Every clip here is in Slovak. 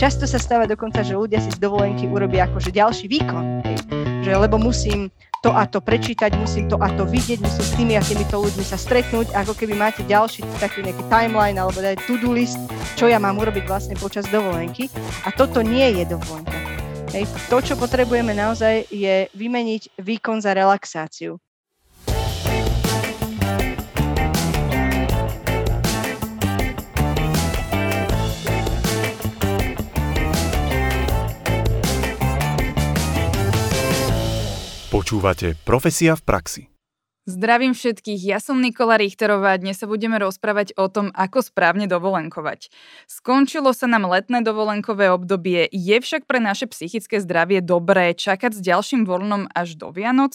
Často sa stáva dokonca, že ľudia si z dovolenky urobia akože ďalší výkon. Že lebo musím to a to prečítať, musím to a to vidieť, musím s tými a týmito ľuďmi sa stretnúť, ako keby máte ďalší taký nejaký timeline alebo dať to-do list, čo ja mám urobiť vlastne počas dovolenky. A toto nie je dovolenka. Hej. To, čo potrebujeme naozaj, je vymeniť výkon za relaxáciu. Počúvate Profesia v praxi. Zdravím všetkých, ja som Nikola Richterová a dnes sa budeme rozprávať o tom, ako správne dovolenkovať. Skončilo sa nám letné dovolenkové obdobie, je však pre naše psychické zdravie dobré čakať s ďalším voľnom až do Vianoc?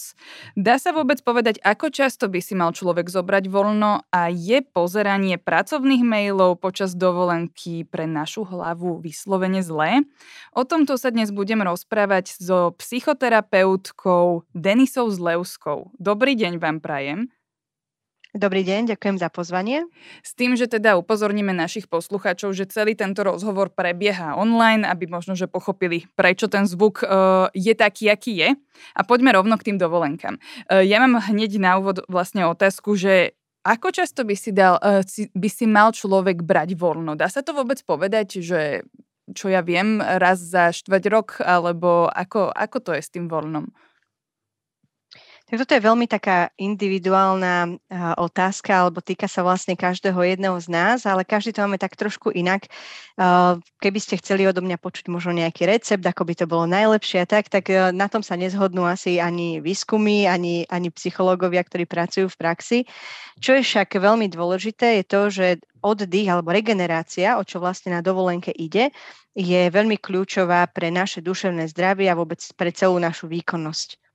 Dá sa vôbec povedať, ako často by si mal človek zobrať voľno a je pozeranie pracovných mailov počas dovolenky pre našu hlavu vyslovene zlé? O tomto sa dnes budem rozprávať so psychoterapeutkou Denisou Zlevskou. Dobrý deň vám prajem. Dobrý deň, ďakujem za pozvanie. S tým, že teda upozorníme našich poslucháčov, že celý tento rozhovor prebieha online, aby možno, že pochopili, prečo ten zvuk uh, je taký, aký je. A poďme rovno k tým dovolenkám. Uh, ja mám hneď na úvod vlastne otázku, že ako často by si, dal, uh, by si mal človek brať voľno? Dá sa to vôbec povedať, že čo ja viem, raz za štvrť rok, alebo ako, ako to je s tým voľnom? Tak toto je veľmi taká individuálna otázka, alebo týka sa vlastne každého jedného z nás, ale každý to máme tak trošku inak. keby ste chceli odo mňa počuť možno nejaký recept, ako by to bolo najlepšie, tak, tak e, na tom sa nezhodnú asi ani výskumy, ani, ani psychológovia, ktorí pracujú v praxi. Čo je však veľmi dôležité, je to, že oddych alebo regenerácia, o čo vlastne na dovolenke ide, je veľmi kľúčová pre naše duševné zdravie a vôbec pre celú našu výkonnosť.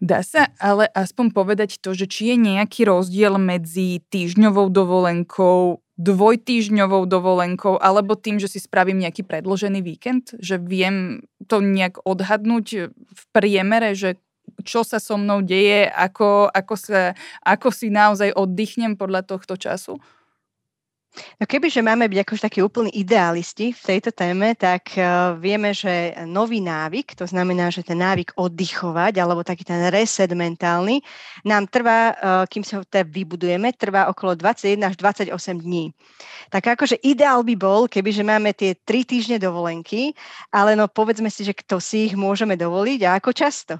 Dá sa ale aspoň povedať to, že či je nejaký rozdiel medzi týždňovou dovolenkou, dvojtýždňovou dovolenkou alebo tým, že si spravím nejaký predložený víkend? Že viem to nejak odhadnúť v priemere, že čo sa so mnou deje, ako, ako, sa, ako si naozaj oddychnem podľa tohto času? No kebyže máme byť akož takí úplní idealisti v tejto téme, tak uh, vieme, že nový návyk, to znamená, že ten návyk oddychovať, alebo taký ten reset mentálny, nám trvá, uh, kým sa ho teda vybudujeme, trvá okolo 21 až 28 dní. Tak akože ideál by bol, kebyže máme tie 3 týždne dovolenky, ale no povedzme si, že kto si ich môžeme dovoliť a ako často.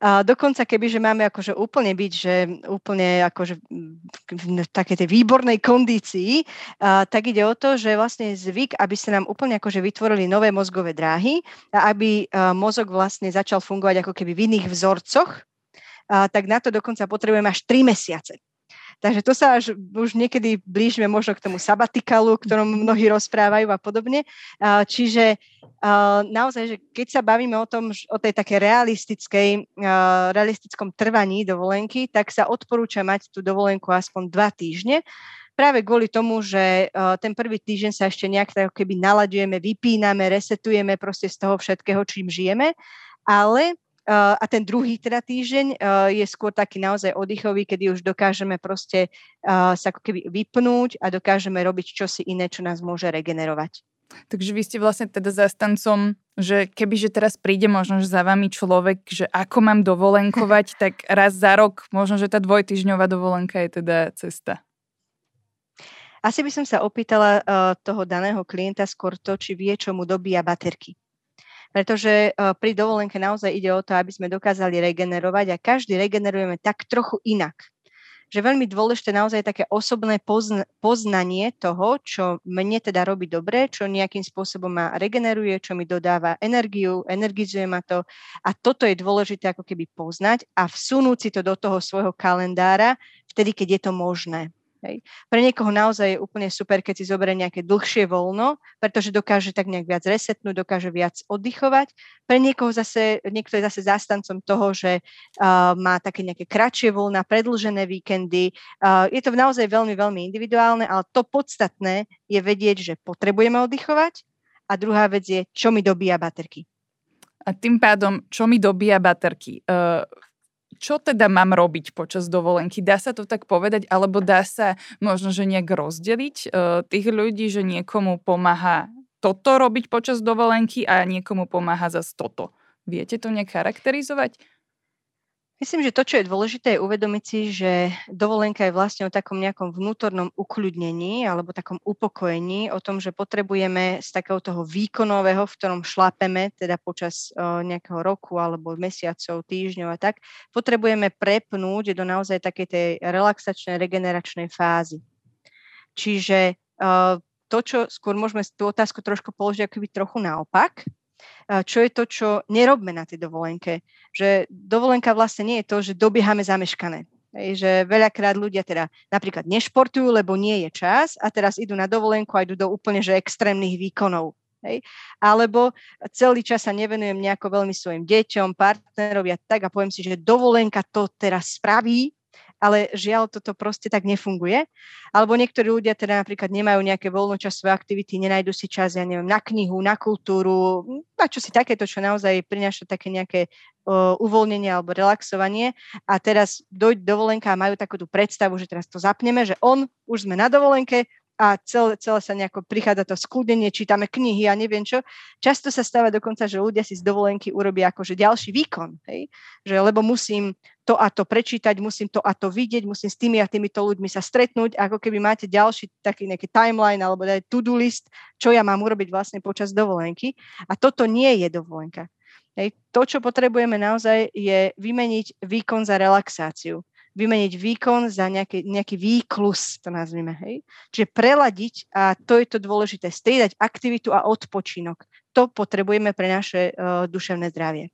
A dokonca keby, že máme akože úplne byť, že úplne akože v takej tej výbornej kondícii, a, tak ide o to, že vlastne zvyk, aby sa nám úplne akože vytvorili nové mozgové dráhy a aby mozog vlastne začal fungovať ako keby v iných vzorcoch, a, tak na to dokonca potrebujeme až 3 mesiace. Takže to sa až už niekedy blížime možno k tomu sabatikalu, ktorom mnohí rozprávajú a podobne. Čiže naozaj, že keď sa bavíme o tom, o tej také realistickej, realistickom trvaní dovolenky, tak sa odporúča mať tú dovolenku aspoň dva týždne, práve kvôli tomu, že ten prvý týždeň sa ešte nejak tak keby naladujeme, vypíname, resetujeme proste z toho všetkého, čím žijeme, ale a ten druhý teda týždeň je skôr taký naozaj oddychový, kedy už dokážeme proste sa ako keby vypnúť a dokážeme robiť čosi iné, čo nás môže regenerovať. Takže vy ste vlastne teda zastancom, že keby že teraz príde možno že za vami človek, že ako mám dovolenkovať, tak raz za rok, možno, že tá dvojtyžňová dovolenka je teda cesta. Asi by som sa opýtala uh, toho daného klienta skôr to, či vie, čo mu dobíja baterky pretože pri dovolenke naozaj ide o to, aby sme dokázali regenerovať a každý regenerujeme tak trochu inak. Že veľmi dôležité naozaj také osobné pozn- poznanie toho, čo mne teda robí dobre, čo nejakým spôsobom ma regeneruje, čo mi dodáva energiu, energizuje ma to. A toto je dôležité ako keby poznať a vsunúť si to do toho svojho kalendára vtedy, keď je to možné. Hej. Pre niekoho naozaj je úplne super, keď si zoberie nejaké dlhšie voľno, pretože dokáže tak nejak viac resetnúť, dokáže viac oddychovať. Pre niekoho zase, niekto je zase zástancom toho, že uh, má také nejaké kratšie voľna, predlžené víkendy. Uh, je to naozaj veľmi, veľmi individuálne, ale to podstatné je vedieť, že potrebujeme oddychovať a druhá vec je, čo mi dobíja baterky. A tým pádom, čo mi dobíja baterky? Uh, čo teda mám robiť počas dovolenky? Dá sa to tak povedať, alebo dá sa možno, že nejak rozdeliť uh, tých ľudí, že niekomu pomáha toto robiť počas dovolenky a niekomu pomáha zase toto. Viete to nejak charakterizovať? Myslím, že to, čo je dôležité, je uvedomiť si, že dovolenka je vlastne o takom nejakom vnútornom ukľudnení alebo takom upokojení, o tom, že potrebujeme z takého toho výkonového, v ktorom šlapeme, teda počas nejakého roku alebo mesiacov, týždňov a tak, potrebujeme prepnúť do naozaj takej tej relaxačnej, regeneračnej fázy. Čiže to, čo skôr môžeme tú otázku trošku položiť akoby trochu naopak, čo je to, čo nerobme na tej dovolenke. Že dovolenka vlastne nie je to, že dobiehame zameškané. Hej, že veľakrát ľudia teda napríklad nešportujú, lebo nie je čas a teraz idú na dovolenku a idú do úplne že extrémnych výkonov. Hej. Alebo celý čas sa nevenujem nejako veľmi svojim deťom, partnerovi a tak a poviem si, že dovolenka to teraz spraví ale žiaľ, toto proste tak nefunguje. Alebo niektorí ľudia teda napríklad nemajú nejaké voľnočasové aktivity, nenajdu si čas, ja neviem, na knihu, na kultúru, na čo si takéto, čo naozaj prináša také nejaké uh, uvoľnenie alebo relaxovanie. A teraz dojď dovolenka a majú takú tú predstavu, že teraz to zapneme, že on, už sme na dovolenke, a celé, celé sa nejako prichádza to skúdenie, čítame knihy a neviem čo. Často sa stáva dokonca, že ľudia si z dovolenky urobia akože ďalší výkon, hej? Že, lebo musím to a to prečítať, musím to a to vidieť, musím s tými a týmito ľuďmi sa stretnúť, ako keby máte ďalší taký nejaký timeline alebo aj to-do list, čo ja mám urobiť vlastne počas dovolenky. A toto nie je dovolenka. Hej. To, čo potrebujeme naozaj, je vymeniť výkon za relaxáciu vymeniť výkon za nejaký, nejaký výklus, to nazvime. Hej? Čiže preladiť, a to je to dôležité, striedať aktivitu a odpočinok. To potrebujeme pre naše uh, duševné zdravie.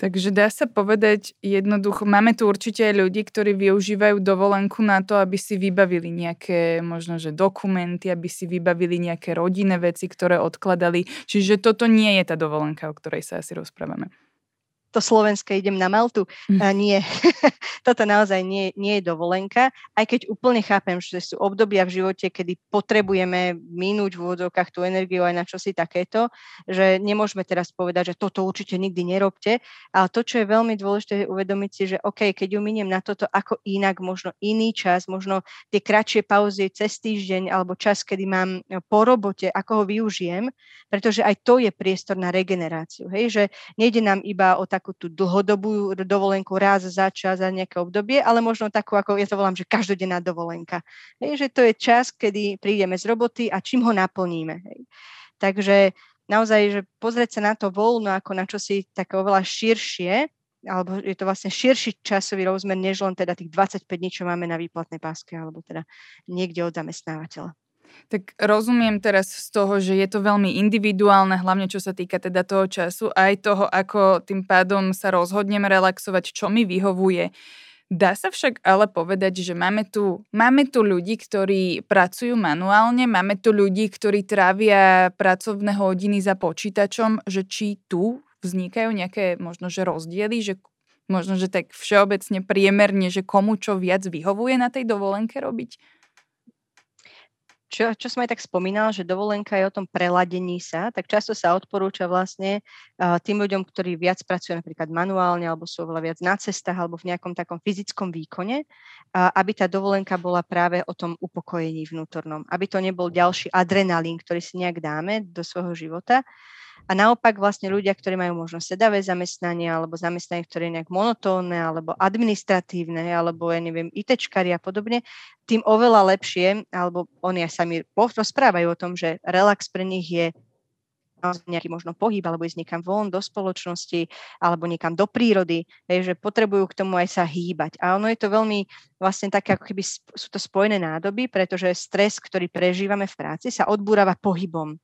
Takže dá sa povedať jednoducho, máme tu určite aj ľudí, ktorí využívajú dovolenku na to, aby si vybavili nejaké možno, že dokumenty, aby si vybavili nejaké rodinné veci, ktoré odkladali. Čiže toto nie je tá dovolenka, o ktorej sa asi rozprávame to slovenské idem na Maltu. Mm. A nie, toto naozaj nie, nie je dovolenka, aj keď úplne chápem, že sú obdobia v živote, kedy potrebujeme minúť v úvodzovkách tú energiu aj na čosi takéto, že nemôžeme teraz povedať, že toto určite nikdy nerobte, ale to, čo je veľmi dôležité, je uvedomiť si, že OK, keď ju miniem na toto ako inak, možno iný čas, možno tie kratšie pauzy cez týždeň alebo čas, kedy mám po robote, ako ho využijem, pretože aj to je priestor na regeneráciu. Hej? Že nejde nám iba o tak takú tú dlhodobú dovolenku raz za čas, za nejaké obdobie, ale možno takú, ako ja to volám, že každodenná dovolenka. Hej, že to je čas, kedy prídeme z roboty a čím ho naplníme. Hej. Takže naozaj, že pozrieť sa na to voľno ako na čosi také oveľa širšie, alebo je to vlastne širší časový rozmer, než len teda tých 25 dní, čo máme na výplatnej páske, alebo teda niekde od zamestnávateľa. Tak rozumiem teraz z toho, že je to veľmi individuálne, hlavne čo sa týka teda toho času, aj toho, ako tým pádom sa rozhodnem relaxovať, čo mi vyhovuje. Dá sa však ale povedať, že máme tu, máme tu ľudí, ktorí pracujú manuálne, máme tu ľudí, ktorí trávia pracovné hodiny za počítačom, že či tu vznikajú nejaké možno, že rozdiely, že možno, že tak všeobecne priemerne, že komu čo viac vyhovuje na tej dovolenke robiť? Čo, čo som aj tak spomínala, že dovolenka je o tom preladení sa, tak často sa odporúča vlastne tým ľuďom, ktorí viac pracujú napríklad manuálne alebo sú oveľa viac na cestách alebo v nejakom takom fyzickom výkone, aby tá dovolenka bola práve o tom upokojení vnútornom, aby to nebol ďalší adrenalín, ktorý si nejak dáme do svojho života, a naopak vlastne ľudia, ktorí majú možno sedavé zamestnanie alebo zamestnanie, ktoré je nejak monotónne alebo administratívne alebo ja neviem, ITčkari a podobne, tým oveľa lepšie, alebo oni aj sami rozprávajú o tom, že relax pre nich je nejaký možno pohyb, alebo ísť niekam von do spoločnosti, alebo niekam do prírody, že potrebujú k tomu aj sa hýbať. A ono je to veľmi vlastne také, ako keby sú to spojené nádoby, pretože stres, ktorý prežívame v práci, sa odbúrava pohybom.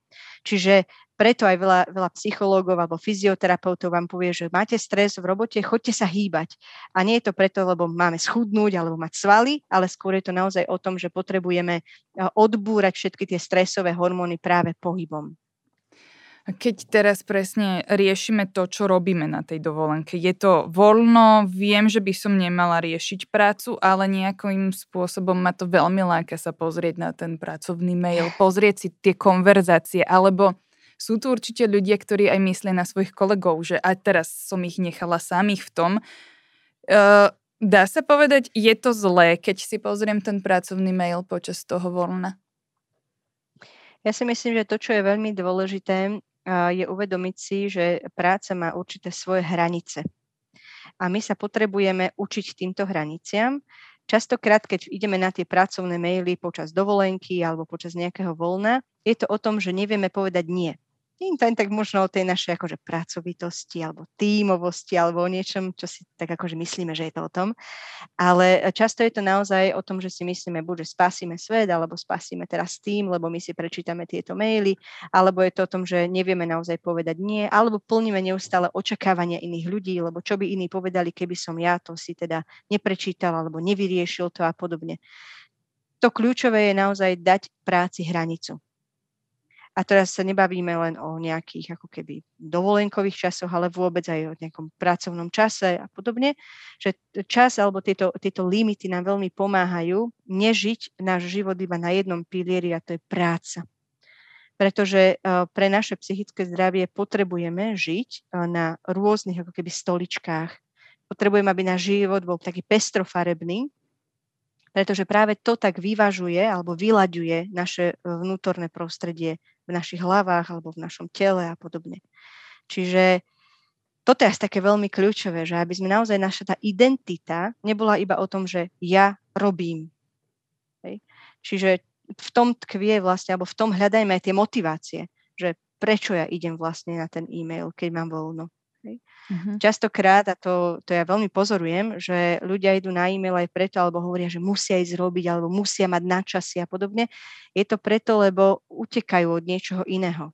Čiže preto aj veľa, veľa psychológov alebo fyzioterapeutov vám povie, že máte stres v robote, choďte sa hýbať. A nie je to preto, lebo máme schudnúť alebo mať svaly, ale skôr je to naozaj o tom, že potrebujeme odbúrať všetky tie stresové hormóny práve pohybom. Keď teraz presne riešime to, čo robíme na tej dovolenke, je to voľno, viem, že by som nemala riešiť prácu, ale nejakým spôsobom ma to veľmi láka sa pozrieť na ten pracovný mail, pozrieť si tie konverzácie, alebo sú tu určite ľudia, ktorí aj myslia na svojich kolegov, že aj teraz som ich nechala samých v tom. Uh, dá sa povedať, je to zlé, keď si pozriem ten pracovný mail počas toho voľna? Ja si myslím, že to, čo je veľmi dôležité, je uvedomiť si, že práca má určité svoje hranice. A my sa potrebujeme učiť týmto hraniciam. Častokrát, keď ideme na tie pracovné maily počas dovolenky alebo počas nejakého voľna, je to o tom, že nevieme povedať nie. Nie to tak možno o tej našej akože pracovitosti alebo tímovosti alebo o niečom, čo si tak akože myslíme, že je to o tom. Ale často je to naozaj o tom, že si myslíme buď, že spasíme svet alebo spasíme teraz tým, lebo my si prečítame tieto maily, alebo je to o tom, že nevieme naozaj povedať nie, alebo plníme neustále očakávania iných ľudí, lebo čo by iní povedali, keby som ja to si teda neprečítal alebo nevyriešil to a podobne. To kľúčové je naozaj dať práci hranicu a teraz sa nebavíme len o nejakých ako keby dovolenkových časoch, ale vôbec aj o nejakom pracovnom čase a podobne, že čas alebo tieto, tieto limity nám veľmi pomáhajú nežiť náš život iba na jednom pilieri a to je práca. Pretože e, pre naše psychické zdravie potrebujeme žiť e, na rôznych ako keby stoličkách. Potrebujeme, aby náš život bol taký pestrofarebný, pretože práve to tak vyvažuje alebo vyľaďuje naše vnútorné prostredie v našich hlavách alebo v našom tele a podobne. Čiže toto je asi také veľmi kľúčové, že aby sme naozaj naša tá identita nebola iba o tom, že ja robím. Hej. Čiže v tom tkvie vlastne, alebo v tom hľadajme aj tie motivácie, že prečo ja idem vlastne na ten e-mail, keď mám voľno. Hej. Uh-huh. Častokrát, a to, to ja veľmi pozorujem, že ľudia idú na e-mail aj preto, alebo hovoria, že musia ísť robiť, alebo musia mať nadčasy a podobne. Je to preto, lebo utekajú od niečoho iného.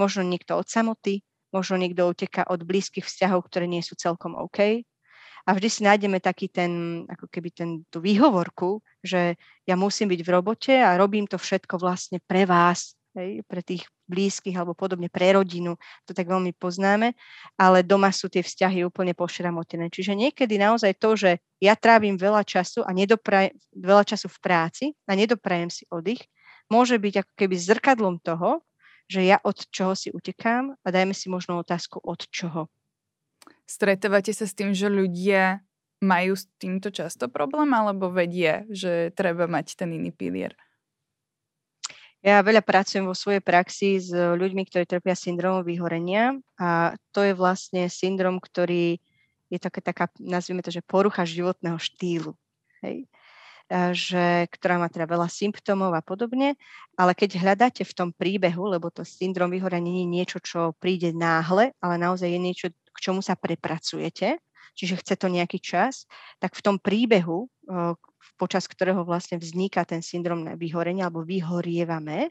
Možno niekto od samoty, možno niekto uteká od blízkych vzťahov, ktoré nie sú celkom OK. A vždy si nájdeme taký ten, ako keby ten, tú výhovorku, že ja musím byť v robote a robím to všetko vlastne pre vás, hej, pre tých blízkych alebo podobne, pre rodinu, to tak veľmi poznáme, ale doma sú tie vzťahy úplne pošramotené. Čiže niekedy naozaj to, že ja trávim veľa času a nedoprajem, veľa času v práci a nedoprajem si oddych, môže byť ako keby zrkadlom toho, že ja od čoho si utekám a dajme si možno otázku od čoho. Stretávate sa s tým, že ľudia majú s týmto často problém alebo vedia, že treba mať ten iný pilier? Ja veľa pracujem vo svojej praxi s ľuďmi, ktorí trpia syndromom vyhorenia a to je vlastne syndrom, ktorý je také, taká, nazvime to, že porucha životného štýlu. Hej? Že, ktorá má teda veľa symptómov a podobne, ale keď hľadáte v tom príbehu, lebo to syndrom vyhorenia nie je niečo, čo príde náhle, ale naozaj je niečo, k čomu sa prepracujete, čiže chce to nejaký čas, tak v tom príbehu, počas ktorého vlastne vzniká ten syndrom vyhorenia alebo vyhorievame,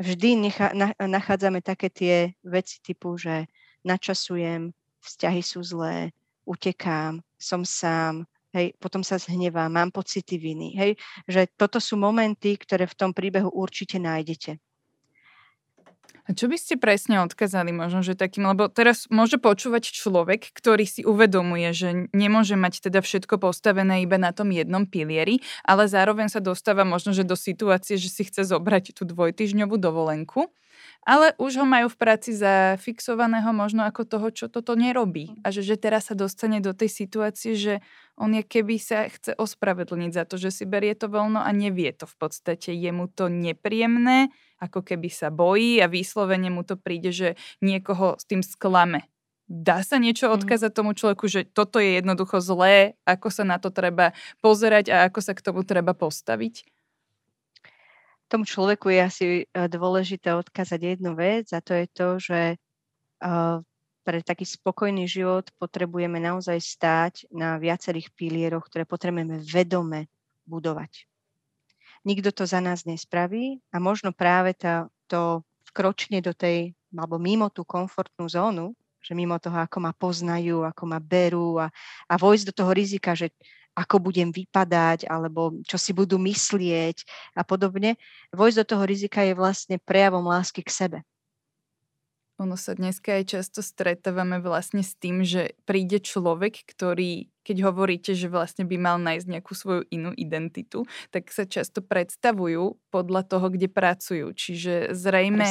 vždy necha, na, nachádzame také tie veci typu, že načasujem, vzťahy sú zlé, utekám, som sám, hej, potom sa zhnevám, mám pocity viny, hej, že toto sú momenty, ktoré v tom príbehu určite nájdete. A čo by ste presne odkázali možno, že takým, lebo teraz môže počúvať človek, ktorý si uvedomuje, že nemôže mať teda všetko postavené iba na tom jednom pilieri, ale zároveň sa dostáva možno, že do situácie, že si chce zobrať tú dvojtyžňovú dovolenku ale už ho majú v práci zafixovaného možno ako toho, čo toto nerobí. A že, že teraz sa dostane do tej situácie, že on je keby sa chce ospravedlniť za to, že si berie to voľno a nevie to v podstate. Je mu to nepríjemné, ako keby sa bojí a výslovene mu to príde, že niekoho s tým sklame. Dá sa niečo mhm. odkázať tomu človeku, že toto je jednoducho zlé, ako sa na to treba pozerať a ako sa k tomu treba postaviť? Tomu človeku je asi e, dôležité odkázať jednu vec a to je to, že e, pre taký spokojný život potrebujeme naozaj stáť na viacerých pilieroch, ktoré potrebujeme vedome budovať. Nikto to za nás nespraví a možno práve to, to vkročne do tej, alebo mimo tú komfortnú zónu, že mimo toho, ako ma poznajú, ako ma berú a, a vojsť do toho rizika, že ako budem vypadať, alebo čo si budú myslieť a podobne. Vojsť do toho rizika je vlastne prejavom lásky k sebe. Ono sa dneska aj často stretávame vlastne s tým, že príde človek, ktorý, keď hovoríte, že vlastne by mal nájsť nejakú svoju inú identitu, tak sa často predstavujú podľa toho, kde pracujú. Čiže zrejme,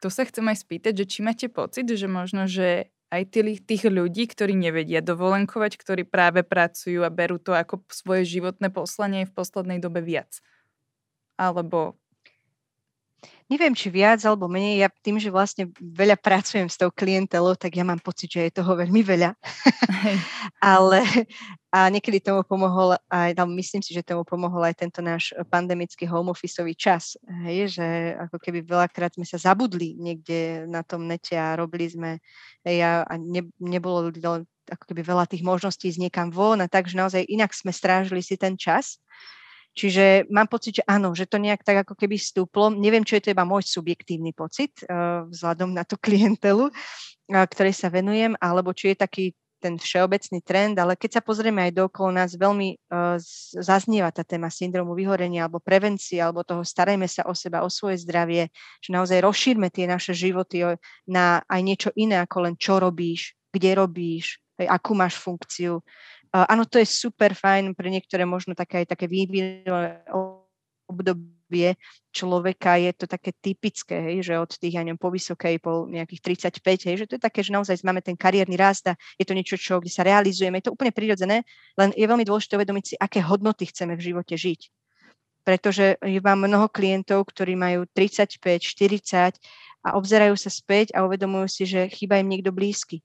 to sa chcem aj spýtať, že či máte pocit, že možno, že aj tých, tých ľudí, ktorí nevedia dovolenkovať, ktorí práve pracujú a berú to ako svoje životné poslanie v poslednej dobe viac? Alebo... neviem, či viac alebo menej, ja tým, že vlastne veľa pracujem s tou klientelou, tak ja mám pocit, že je toho veľmi veľa. Ale a niekedy tomu pomohol aj, tam myslím si, že tomu pomohol aj tento náš pandemický home officeový čas. Hej, že ako keby veľakrát sme sa zabudli niekde na tom nete a robili sme, hej, a ne, nebolo ako keby veľa tých možností ísť niekam von a tak, že naozaj inak sme strážili si ten čas. Čiže mám pocit, že áno, že to nejak tak ako keby stúplo. Neviem, čo je to iba môj subjektívny pocit uh, vzhľadom na tú klientelu, uh, ktorej sa venujem, alebo či je taký ten všeobecný trend, ale keď sa pozrieme aj dookolo nás, veľmi uh, zaznieva tá téma syndromu vyhorenia alebo prevencie, alebo toho starajme sa o seba, o svoje zdravie, že naozaj rozšírme tie naše životy na aj niečo iné ako len čo robíš, kde robíš, akú máš funkciu. Áno, to je super fajn pre niektoré možno také aj také vývinové obdobie človeka. Je to také typické, hej, že od tých, ja neviem, po vysokej, po nejakých 35, hej, že to je také, že naozaj máme ten kariérny rast a je to niečo, čo, kde sa realizujeme, je to úplne prirodzené, len je veľmi dôležité uvedomiť si, aké hodnoty chceme v živote žiť. Pretože mám mnoho klientov, ktorí majú 35, 40 a obzerajú sa späť a uvedomujú si, že chýba im niekto blízky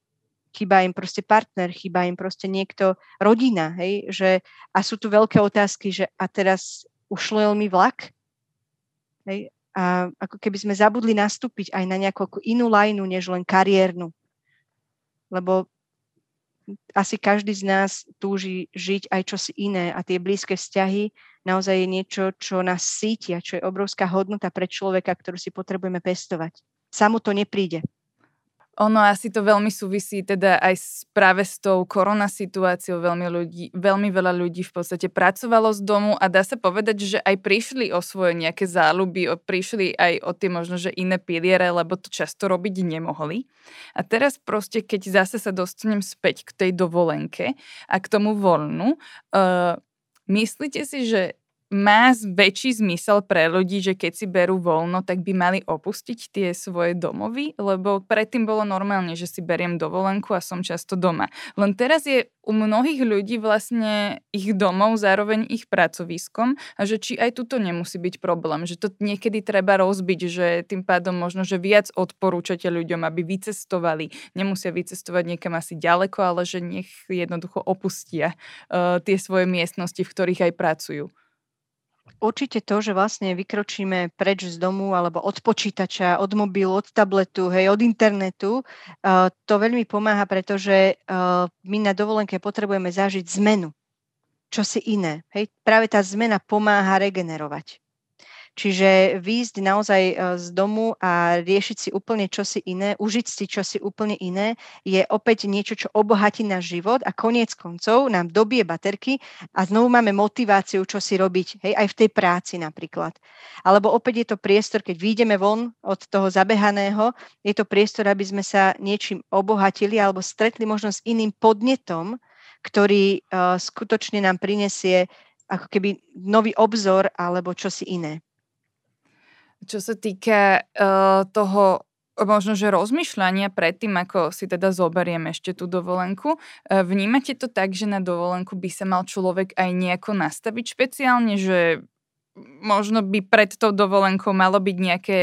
chýba im proste partner, chýba im proste niekto, rodina, hej, že a sú tu veľké otázky, že a teraz ušlel mi vlak. Hej, a ako keby sme zabudli nastúpiť aj na nejakú inú lajnu, než len kariérnu. Lebo asi každý z nás túži žiť aj čosi iné a tie blízke vzťahy naozaj je niečo, čo nás síti a čo je obrovská hodnota pre človeka, ktorú si potrebujeme pestovať. Samo to nepríde. Ono asi to veľmi súvisí teda aj s, práve s tou korona situáciou. Veľmi, ľudí, veľmi veľa ľudí v podstate pracovalo z domu a dá sa povedať, že aj prišli o svoje nejaké záľuby, o, prišli aj o tie možno, že iné piliere, lebo to často robiť nemohli. A teraz proste, keď zase sa dostanem späť k tej dovolenke a k tomu voľnu, uh, myslíte si, že má väčší zmysel pre ľudí, že keď si berú voľno, tak by mali opustiť tie svoje domovy, lebo predtým bolo normálne, že si beriem dovolenku a som často doma. Len teraz je u mnohých ľudí vlastne ich domov zároveň ich pracoviskom a že či aj tuto nemusí byť problém, že to niekedy treba rozbiť, že tým pádom možno, že viac odporúčate ľuďom, aby vycestovali. Nemusia vycestovať niekam asi ďaleko, ale že nech jednoducho opustia uh, tie svoje miestnosti, v ktorých aj pracujú. Určite to, že vlastne vykročíme preč z domu alebo od počítača, od mobilu, od tabletu, hej, od internetu, uh, to veľmi pomáha, pretože uh, my na dovolenke potrebujeme zažiť zmenu, čo si iné. Hej. Práve tá zmena pomáha regenerovať. Čiže výjsť naozaj e, z domu a riešiť si úplne čosi iné, užiť si čosi úplne iné, je opäť niečo, čo obohatí náš život a koniec koncov nám dobie baterky a znovu máme motiváciu, čo si robiť, hej, aj v tej práci napríklad. Alebo opäť je to priestor, keď vyjdeme von od toho zabehaného, je to priestor, aby sme sa niečím obohatili alebo stretli možno s iným podnetom, ktorý uh, skutočne nám prinesie ako keby nový obzor alebo čosi iné. Čo sa týka uh, toho možno, že rozmýšľania predtým, ako si teda zoberiem ešte tú dovolenku. Vnímate to tak, že na dovolenku by sa mal človek aj nejako nastaviť špeciálne, že možno by pred tou dovolenkou malo byť nejaké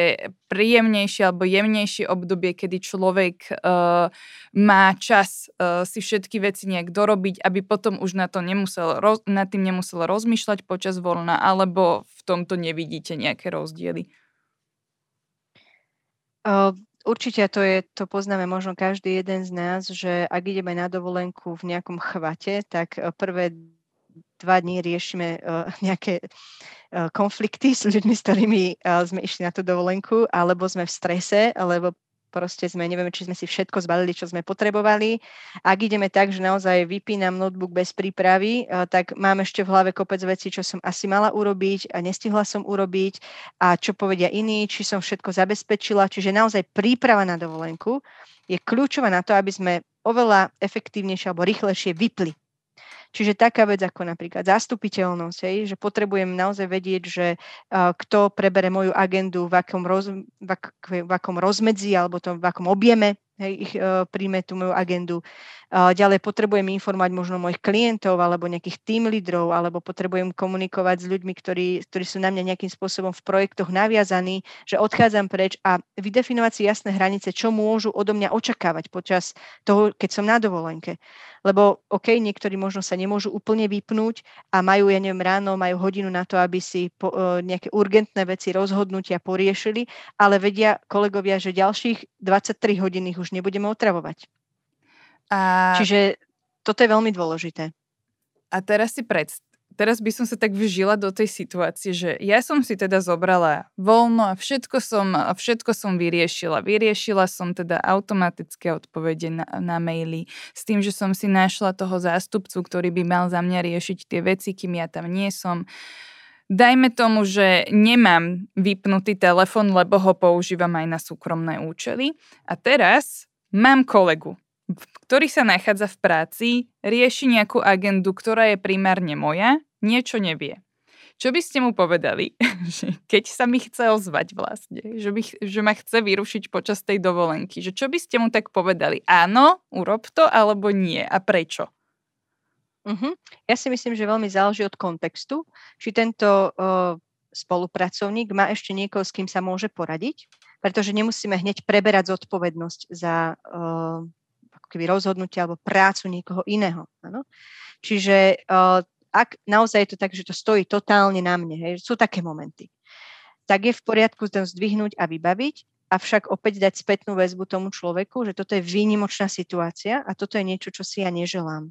príjemnejšie alebo jemnejšie obdobie, kedy človek uh, má čas uh, si všetky veci nejak dorobiť, aby potom už na to nemusel, roz, nad tým nemusel rozmýšľať počas voľna, alebo v tomto nevidíte nejaké rozdiely. Určite to je, to poznáme možno každý jeden z nás, že ak ideme na dovolenku v nejakom chvate, tak e, prvé dva dní riešime uh, nejaké uh, konflikty s ľuďmi, s ktorými uh, sme išli na tú dovolenku, alebo sme v strese, alebo proste sme, nevieme, či sme si všetko zbalili, čo sme potrebovali. Ak ideme tak, že naozaj vypínam notebook bez prípravy, tak mám ešte v hlave kopec vecí, čo som asi mala urobiť a nestihla som urobiť a čo povedia iní, či som všetko zabezpečila. Čiže naozaj príprava na dovolenku je kľúčová na to, aby sme oveľa efektívnejšie alebo rýchlejšie vypli Čiže taká vec ako napríklad zastupiteľnosť, hej, že potrebujem naozaj vedieť, že uh, kto prebere moju agendu, v akom, roz, v, ak, v akom rozmedzi alebo to, v akom objeme, hej, ich, uh, príjme tú moju agendu. Uh, ďalej potrebujem informovať možno mojich klientov alebo nejakých team lídrov, alebo potrebujem komunikovať s ľuďmi, ktorí, ktorí sú na mňa nejakým spôsobom v projektoch naviazaní, že odchádzam preč a vydefinovať si jasné hranice, čo môžu odo mňa očakávať počas toho, keď som na dovolenke. Lebo OK, niektorí možno sa nemôžu úplne vypnúť a majú, ja neviem, ráno, majú hodinu na to, aby si po, uh, nejaké urgentné veci, rozhodnutia poriešili, ale vedia kolegovia, že ďalších 23 hodín ich už nebudeme otravovať. A... Čiže toto je veľmi dôležité. A teraz si predst- teraz by som sa tak vžila do tej situácie, že ja som si teda zobrala voľno a všetko som, a všetko som vyriešila. Vyriešila som teda automatické odpovede na, na maily s tým, že som si našla toho zástupcu, ktorý by mal za mňa riešiť tie veci, kým ja tam nie som. Dajme tomu, že nemám vypnutý telefon, lebo ho používam aj na súkromné účely. A teraz mám kolegu, ktorý sa nachádza v práci, rieši nejakú agendu, ktorá je primárne moja, niečo nevie. Čo by ste mu povedali, keď sa mi chce ozvať vlastne, že, by, že ma chce vyrušiť počas tej dovolenky? Že čo by ste mu tak povedali? Áno, urob to, alebo nie? A prečo? Uh-huh. Ja si myslím, že veľmi záleží od kontextu, či tento uh, spolupracovník má ešte niekoho, s kým sa môže poradiť, pretože nemusíme hneď preberať zodpovednosť za uh, keby rozhodnutie alebo prácu niekoho iného. Ano? Čiže uh, ak naozaj je to tak, že to stojí totálne na mne, hej, sú také momenty, tak je v poriadku to zdvihnúť a vybaviť, avšak opäť dať spätnú väzbu tomu človeku, že toto je výnimočná situácia a toto je niečo, čo si ja neželám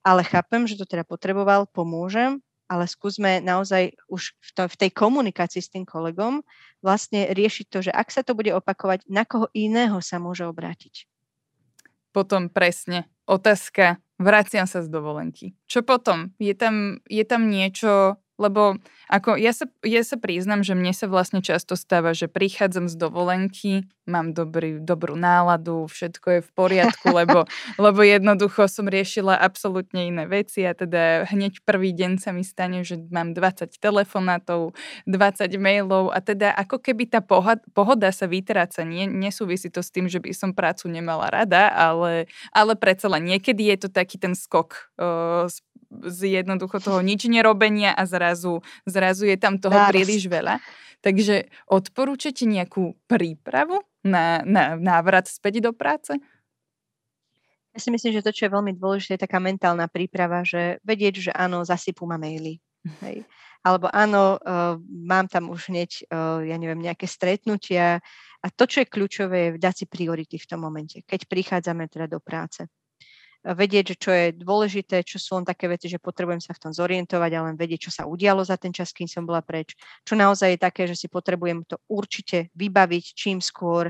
ale chápem, že to teda potreboval, pomôžem, ale skúsme naozaj už v, to, v tej komunikácii s tým kolegom vlastne riešiť to, že ak sa to bude opakovať, na koho iného sa môže obrátiť. Potom presne. Otázka, vraciam sa z dovolenky. Čo potom? Je tam, je tam niečo, lebo ako ja sa, ja sa priznam, že mne sa vlastne často stáva, že prichádzam z dovolenky, mám dobrý, dobrú náladu, všetko je v poriadku, lebo, lebo jednoducho som riešila absolútne iné veci a teda hneď prvý deň sa mi stane, že mám 20 telefonátov, 20 mailov a teda ako keby tá pohoda, pohoda sa vytráca. Nie, nesúvisí to s tým, že by som prácu nemala rada, ale, ale predsa len niekedy je to taký ten skok uh, z z jednoducho toho nič nerobenia a zrazu, zrazu je tam toho príliš veľa. Takže odporúčate nejakú prípravu na, na návrat späť do práce? Ja si myslím, že to, čo je veľmi dôležité, je taká mentálna príprava, že vedieť, že áno, zasypú ma maily. Hej. Alebo áno, uh, mám tam už hneď, uh, ja neviem, nejaké stretnutia. A to, čo je kľúčové, je dať si priority v tom momente, keď prichádzame teda do práce vedieť, že čo je dôležité, čo sú len také veci, že potrebujem sa v tom zorientovať a len vedieť, čo sa udialo za ten čas, kým som bola preč. Čo naozaj je také, že si potrebujem to určite vybaviť čím skôr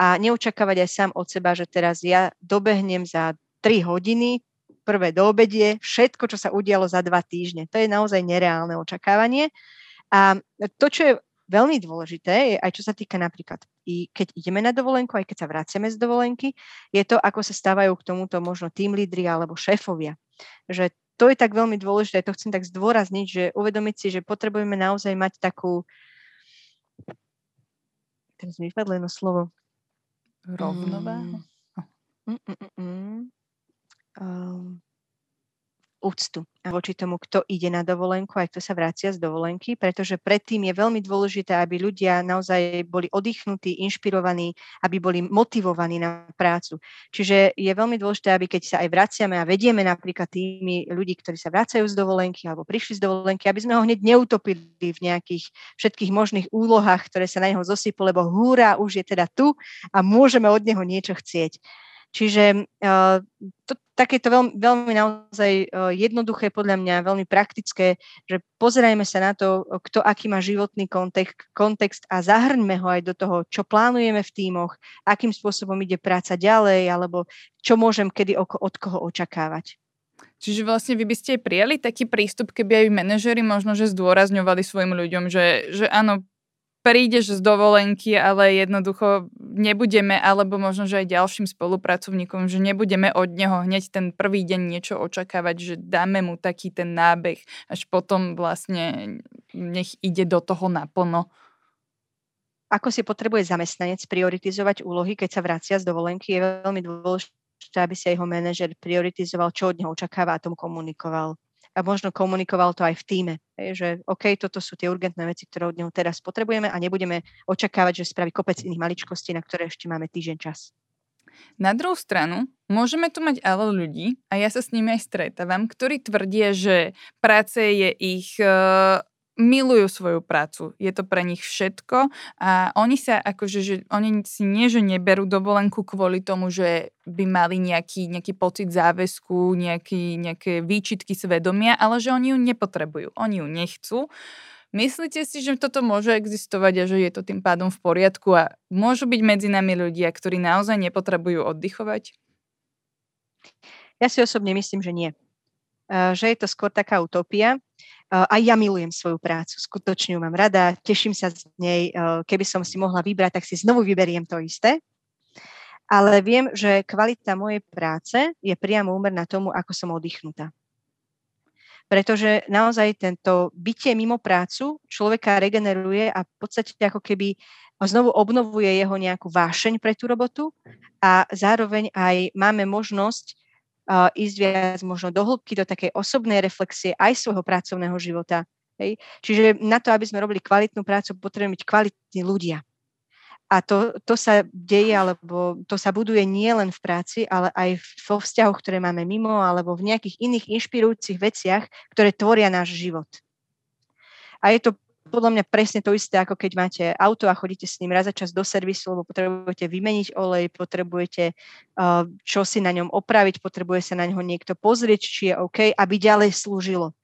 a neočakávať aj sám od seba, že teraz ja dobehnem za 3 hodiny, prvé do obedie, všetko, čo sa udialo za dva týždne. To je naozaj nereálne očakávanie. A to, čo je veľmi dôležité je aj čo sa týka napríklad, i keď ideme na dovolenku, aj keď sa vraciame z dovolenky, je to, ako sa stávajú k tomuto možno tým lídry alebo šéfovia. Že to je tak veľmi dôležité, to chcem tak zdôrazniť, že uvedomiť si, že potrebujeme naozaj mať takú teraz mi vypadlo jedno slovo. Rovnováhu? Mm, mm, mm, mm. Um, úctu voči tomu, kto ide na dovolenku aj kto sa vracia z dovolenky, pretože predtým je veľmi dôležité, aby ľudia naozaj boli oddychnutí, inšpirovaní, aby boli motivovaní na prácu. Čiže je veľmi dôležité, aby keď sa aj vraciame a vedieme napríklad tými ľudí, ktorí sa vracajú z dovolenky alebo prišli z dovolenky, aby sme ho hneď neutopili v nejakých všetkých možných úlohách, ktoré sa na neho zosypú, lebo húra už je teda tu a môžeme od neho niečo chcieť. Čiže uh, to, takéto veľmi, veľmi naozaj uh, jednoduché, podľa mňa veľmi praktické, že pozerajme sa na to, kto aký má životný kontext, kontext a zahrňme ho aj do toho, čo plánujeme v tímoch, akým spôsobom ide práca ďalej, alebo čo môžem kedy od, koho očakávať. Čiže vlastne vy by ste prijali taký prístup, keby aj manažery možno, že zdôrazňovali svojim ľuďom, že, že áno, prídeš z dovolenky, ale jednoducho nebudeme, alebo možno, že aj ďalším spolupracovníkom, že nebudeme od neho hneď ten prvý deň niečo očakávať, že dáme mu taký ten nábeh, až potom vlastne nech ide do toho naplno. ako si potrebuje zamestnanec prioritizovať úlohy, keď sa vracia z dovolenky, je veľmi dôležité, aby si jeho manažer prioritizoval, čo od neho očakáva a tom komunikoval. A možno komunikoval to aj v týme, že OK, toto sú tie urgentné veci, ktoré od neho teraz potrebujeme a nebudeme očakávať, že spraví kopec iných maličkostí, na ktoré ešte máme týždeň čas. Na druhú stranu, môžeme tu mať ale ľudí, a ja sa s nimi aj stretávam, ktorí tvrdia, že práce je ich uh, milujú svoju prácu. Je to pre nich všetko a oni sa akože, že oni si nie, že neberú dovolenku kvôli tomu, že by mali nejaký, nejaký pocit záväzku, nejaký, nejaké výčitky svedomia, ale že oni ju nepotrebujú. Oni ju nechcú. Myslíte si, že toto môže existovať a že je to tým pádom v poriadku a môžu byť medzi nami ľudia, ktorí naozaj nepotrebujú oddychovať? Ja si osobne myslím, že nie. Že je to skôr taká utopia aj ja milujem svoju prácu, skutočne ju mám rada, teším sa z nej, keby som si mohla vybrať, tak si znovu vyberiem to isté. Ale viem, že kvalita mojej práce je priamo úmerná tomu, ako som oddychnutá. Pretože naozaj tento bytie mimo prácu človeka regeneruje a v podstate ako keby znovu obnovuje jeho nejakú vášeň pre tú robotu a zároveň aj máme možnosť ísť viac možno do hĺbky, do takej osobnej reflexie aj svojho pracovného života. Hej. Čiže na to, aby sme robili kvalitnú prácu, potrebujeme byť kvalitní ľudia. A to, to sa deje, alebo to sa buduje nie len v práci, ale aj vo vzťahoch, ktoré máme mimo, alebo v nejakých iných inšpirujúcich veciach, ktoré tvoria náš život. A je to podľa mňa presne to isté, ako keď máte auto a chodíte s ním raz za čas do servisu, lebo potrebujete vymeniť olej, potrebujete uh, čo si na ňom opraviť, potrebuje sa na ňo niekto pozrieť, či je OK, aby ďalej slúžilo.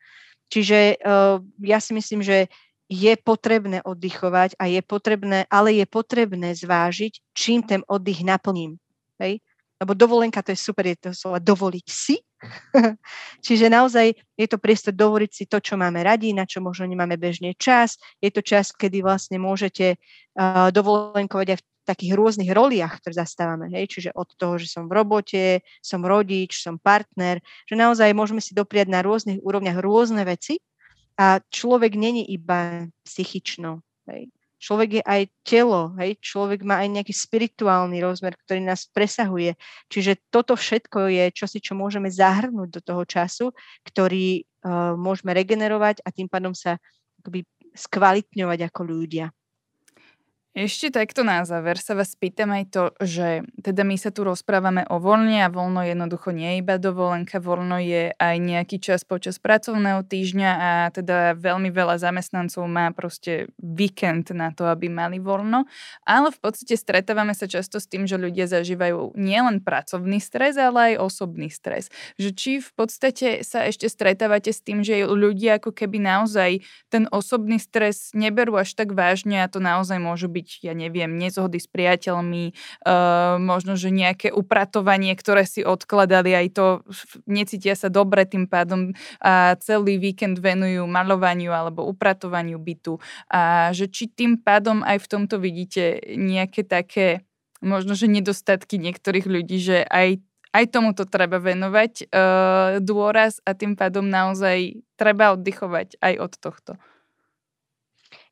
Čiže uh, ja si myslím, že je potrebné oddychovať a je potrebné, ale je potrebné zvážiť, čím ten oddych naplním. Hej? Lebo dovolenka to je super, je to slova dovoliť si. Čiže naozaj je to priestor dovoliť si to, čo máme radi, na čo možno nemáme bežne čas. Je to čas, kedy vlastne môžete uh, dovolenkovať aj v takých rôznych roliach, ktoré zastávame. Hej? Čiže od toho, že som v robote, som rodič, som partner, že naozaj môžeme si dopriať na rôznych úrovniach rôzne veci a človek není iba psychično. Hej? Človek je aj telo, hej? človek má aj nejaký spirituálny rozmer, ktorý nás presahuje. Čiže toto všetko je čosi, čo môžeme zahrnúť do toho času, ktorý uh, môžeme regenerovať a tým pádom sa akoby skvalitňovať ako ľudia. Ešte takto na záver sa vás pýtam aj to, že teda my sa tu rozprávame o voľne a voľno jednoducho nie je iba dovolenka, voľno je aj nejaký čas počas pracovného týždňa a teda veľmi veľa zamestnancov má proste víkend na to, aby mali voľno, ale v podstate stretávame sa často s tým, že ľudia zažívajú nielen pracovný stres, ale aj osobný stres. Že či v podstate sa ešte stretávate s tým, že ľudia ako keby naozaj ten osobný stres neberú až tak vážne a to naozaj môžu byť byť, ja neviem, nezhody s priateľmi, uh, možno, že nejaké upratovanie, ktoré si odkladali, aj to necítia sa dobre tým pádom a celý víkend venujú malovaniu alebo upratovaniu bytu. A že či tým pádom aj v tomto vidíte nejaké také možno, že nedostatky niektorých ľudí, že aj aj tomuto treba venovať uh, dôraz a tým pádom naozaj treba oddychovať aj od tohto.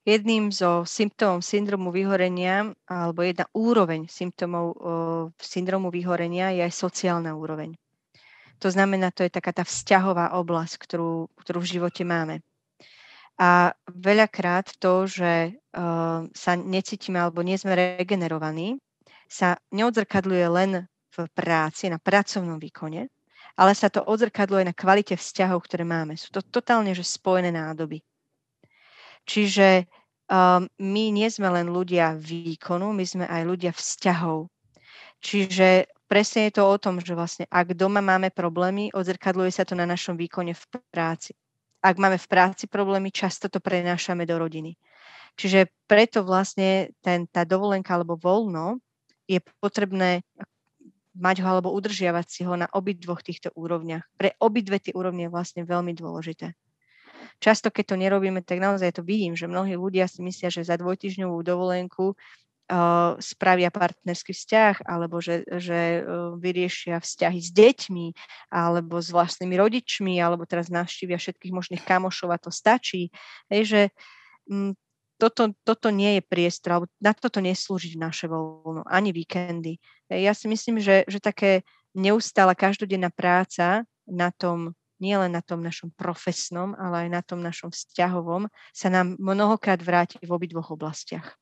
Jedným zo symptómov syndromu vyhorenia, alebo jedna úroveň symptómov syndromu vyhorenia je aj sociálna úroveň. To znamená, to je taká tá vzťahová oblasť, ktorú, ktorú v živote máme. A veľakrát to, že uh, sa necítime alebo nie sme regenerovaní, sa neodzrkadluje len v práci, na pracovnom výkone, ale sa to odzrkadluje na kvalite vzťahov, ktoré máme. Sú to totálne že spojené nádoby. Čiže um, my nie sme len ľudia výkonu, my sme aj ľudia vzťahov. Čiže presne je to o tom, že vlastne ak doma máme problémy, odzrkadluje sa to na našom výkone v práci. Ak máme v práci problémy, často to prenášame do rodiny. Čiže preto vlastne ten, tá dovolenka alebo voľno je potrebné mať ho alebo udržiavať si ho na obidvoch týchto úrovniach. Pre obidve tie úrovne je vlastne veľmi dôležité často, keď to nerobíme, tak naozaj to vidím, že mnohí ľudia si myslia, že za dvojtyžňovú dovolenku uh, spravia partnerský vzťah, alebo že, že uh, vyriešia vzťahy s deťmi, alebo s vlastnými rodičmi, alebo teraz navštívia všetkých možných kamošov a to stačí. Hej, že um, toto, toto nie je priestor, alebo na toto neslúži naše voľno, ani víkendy. Ja si myslím, že, že také neustála každodenná práca na tom, nielen na tom našom profesnom, ale aj na tom našom vzťahovom, sa nám mnohokrát vráti v obidvoch oblastiach.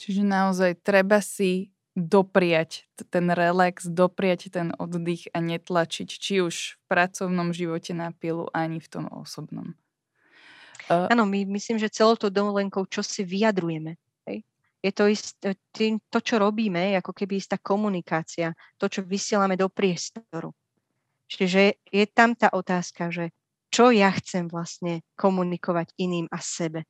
Čiže naozaj treba si dopriať ten relax, dopriať ten oddych a netlačiť či už v pracovnom živote na pilu, ani v tom osobnom. Áno, my myslím, že celou to dovolenkou čo si vyjadrujeme. Je to, ist, tým, to, čo robíme, ako keby istá komunikácia, to, čo vysielame do priestoru. Čiže je tam tá otázka, že čo ja chcem vlastne komunikovať iným a sebe.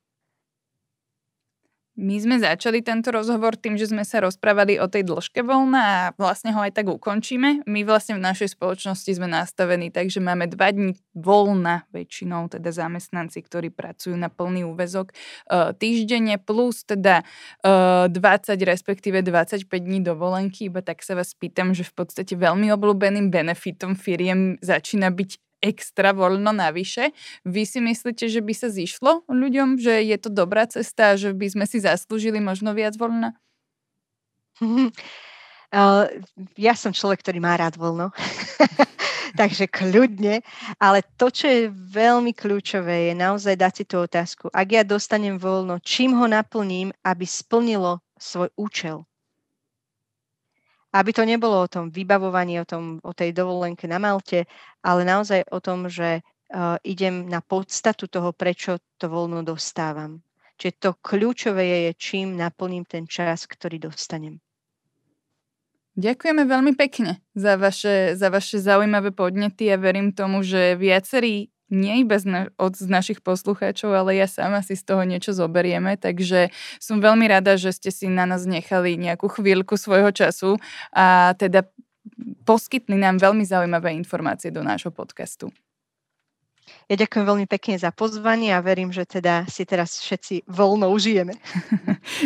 My sme začali tento rozhovor tým, že sme sa rozprávali o tej dĺžke voľna a vlastne ho aj tak ukončíme. My vlastne v našej spoločnosti sme nastavení tak, že máme dva dní voľna väčšinou, teda zamestnanci, ktorí pracujú na plný úvezok e, týždenne plus teda 20 e, respektíve 25 dní dovolenky, iba tak sa vás pýtam, že v podstate veľmi obľúbeným benefitom firiem začína byť extra voľno navyše. Vy si myslíte, že by sa zišlo ľuďom, že je to dobrá cesta že by sme si zaslúžili možno viac voľna? Ja som človek, ktorý má rád voľno. Takže kľudne. Ale to, čo je veľmi kľúčové, je naozaj dať si tú otázku. Ak ja dostanem voľno, čím ho naplním, aby splnilo svoj účel? Aby to nebolo o tom vybavovaní, o, tom, o tej dovolenke na Malte, ale naozaj o tom, že uh, idem na podstatu toho, prečo to voľno dostávam. Čiže to kľúčové je, čím naplním ten čas, ktorý dostanem. Ďakujeme veľmi pekne za vaše, za vaše zaujímavé podnety a verím tomu, že viacerí nie iba z, na, od z našich poslucháčov, ale ja sama si z toho niečo zoberieme, takže som veľmi rada, že ste si na nás nechali nejakú chvíľku svojho času a teda poskytli nám veľmi zaujímavé informácie do nášho podcastu. Ja ďakujem veľmi pekne za pozvanie a verím, že teda si teraz všetci voľno užijeme.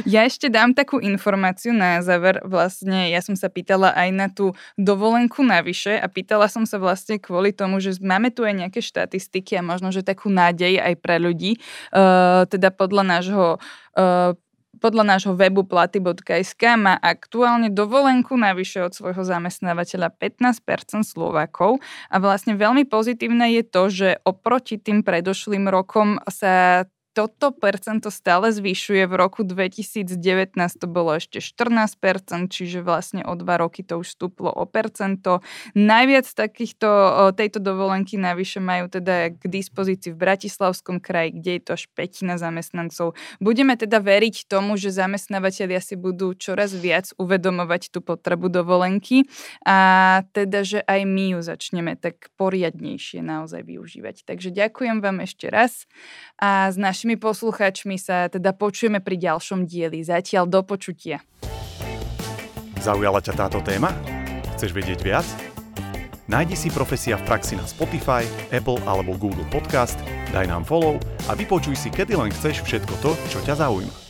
Ja ešte dám takú informáciu na záver. Vlastne ja som sa pýtala aj na tú dovolenku navyše a pýtala som sa vlastne kvôli tomu, že máme tu aj nejaké štatistiky a možno, že takú nádej aj pre ľudí. Uh, teda podľa nášho uh, podľa nášho webu platy.sk má aktuálne dovolenku navyše od svojho zamestnávateľa 15% Slovákov a vlastne veľmi pozitívne je to, že oproti tým predošlým rokom sa toto percento stále zvyšuje. V roku 2019 to bolo ešte 14%, čiže vlastne o dva roky to už stúplo o percento. Najviac takýchto tejto dovolenky navyše majú teda k dispozícii v Bratislavskom kraji, kde je to až petina zamestnancov. Budeme teda veriť tomu, že zamestnávateľia si budú čoraz viac uvedomovať tú potrebu dovolenky a teda, že aj my ju začneme tak poriadnejšie naozaj využívať. Takže ďakujem vám ešte raz a s našimi našimi poslucháčmi sa teda počujeme pri ďalšom dieli. Zatiaľ do počutia. Zaujala ťa táto téma? Chceš vedieť viac? Nájdi si Profesia v praxi na Spotify, Apple alebo Google Podcast, daj nám follow a vypočuj si kedy len chceš všetko to, čo ťa zaujíma.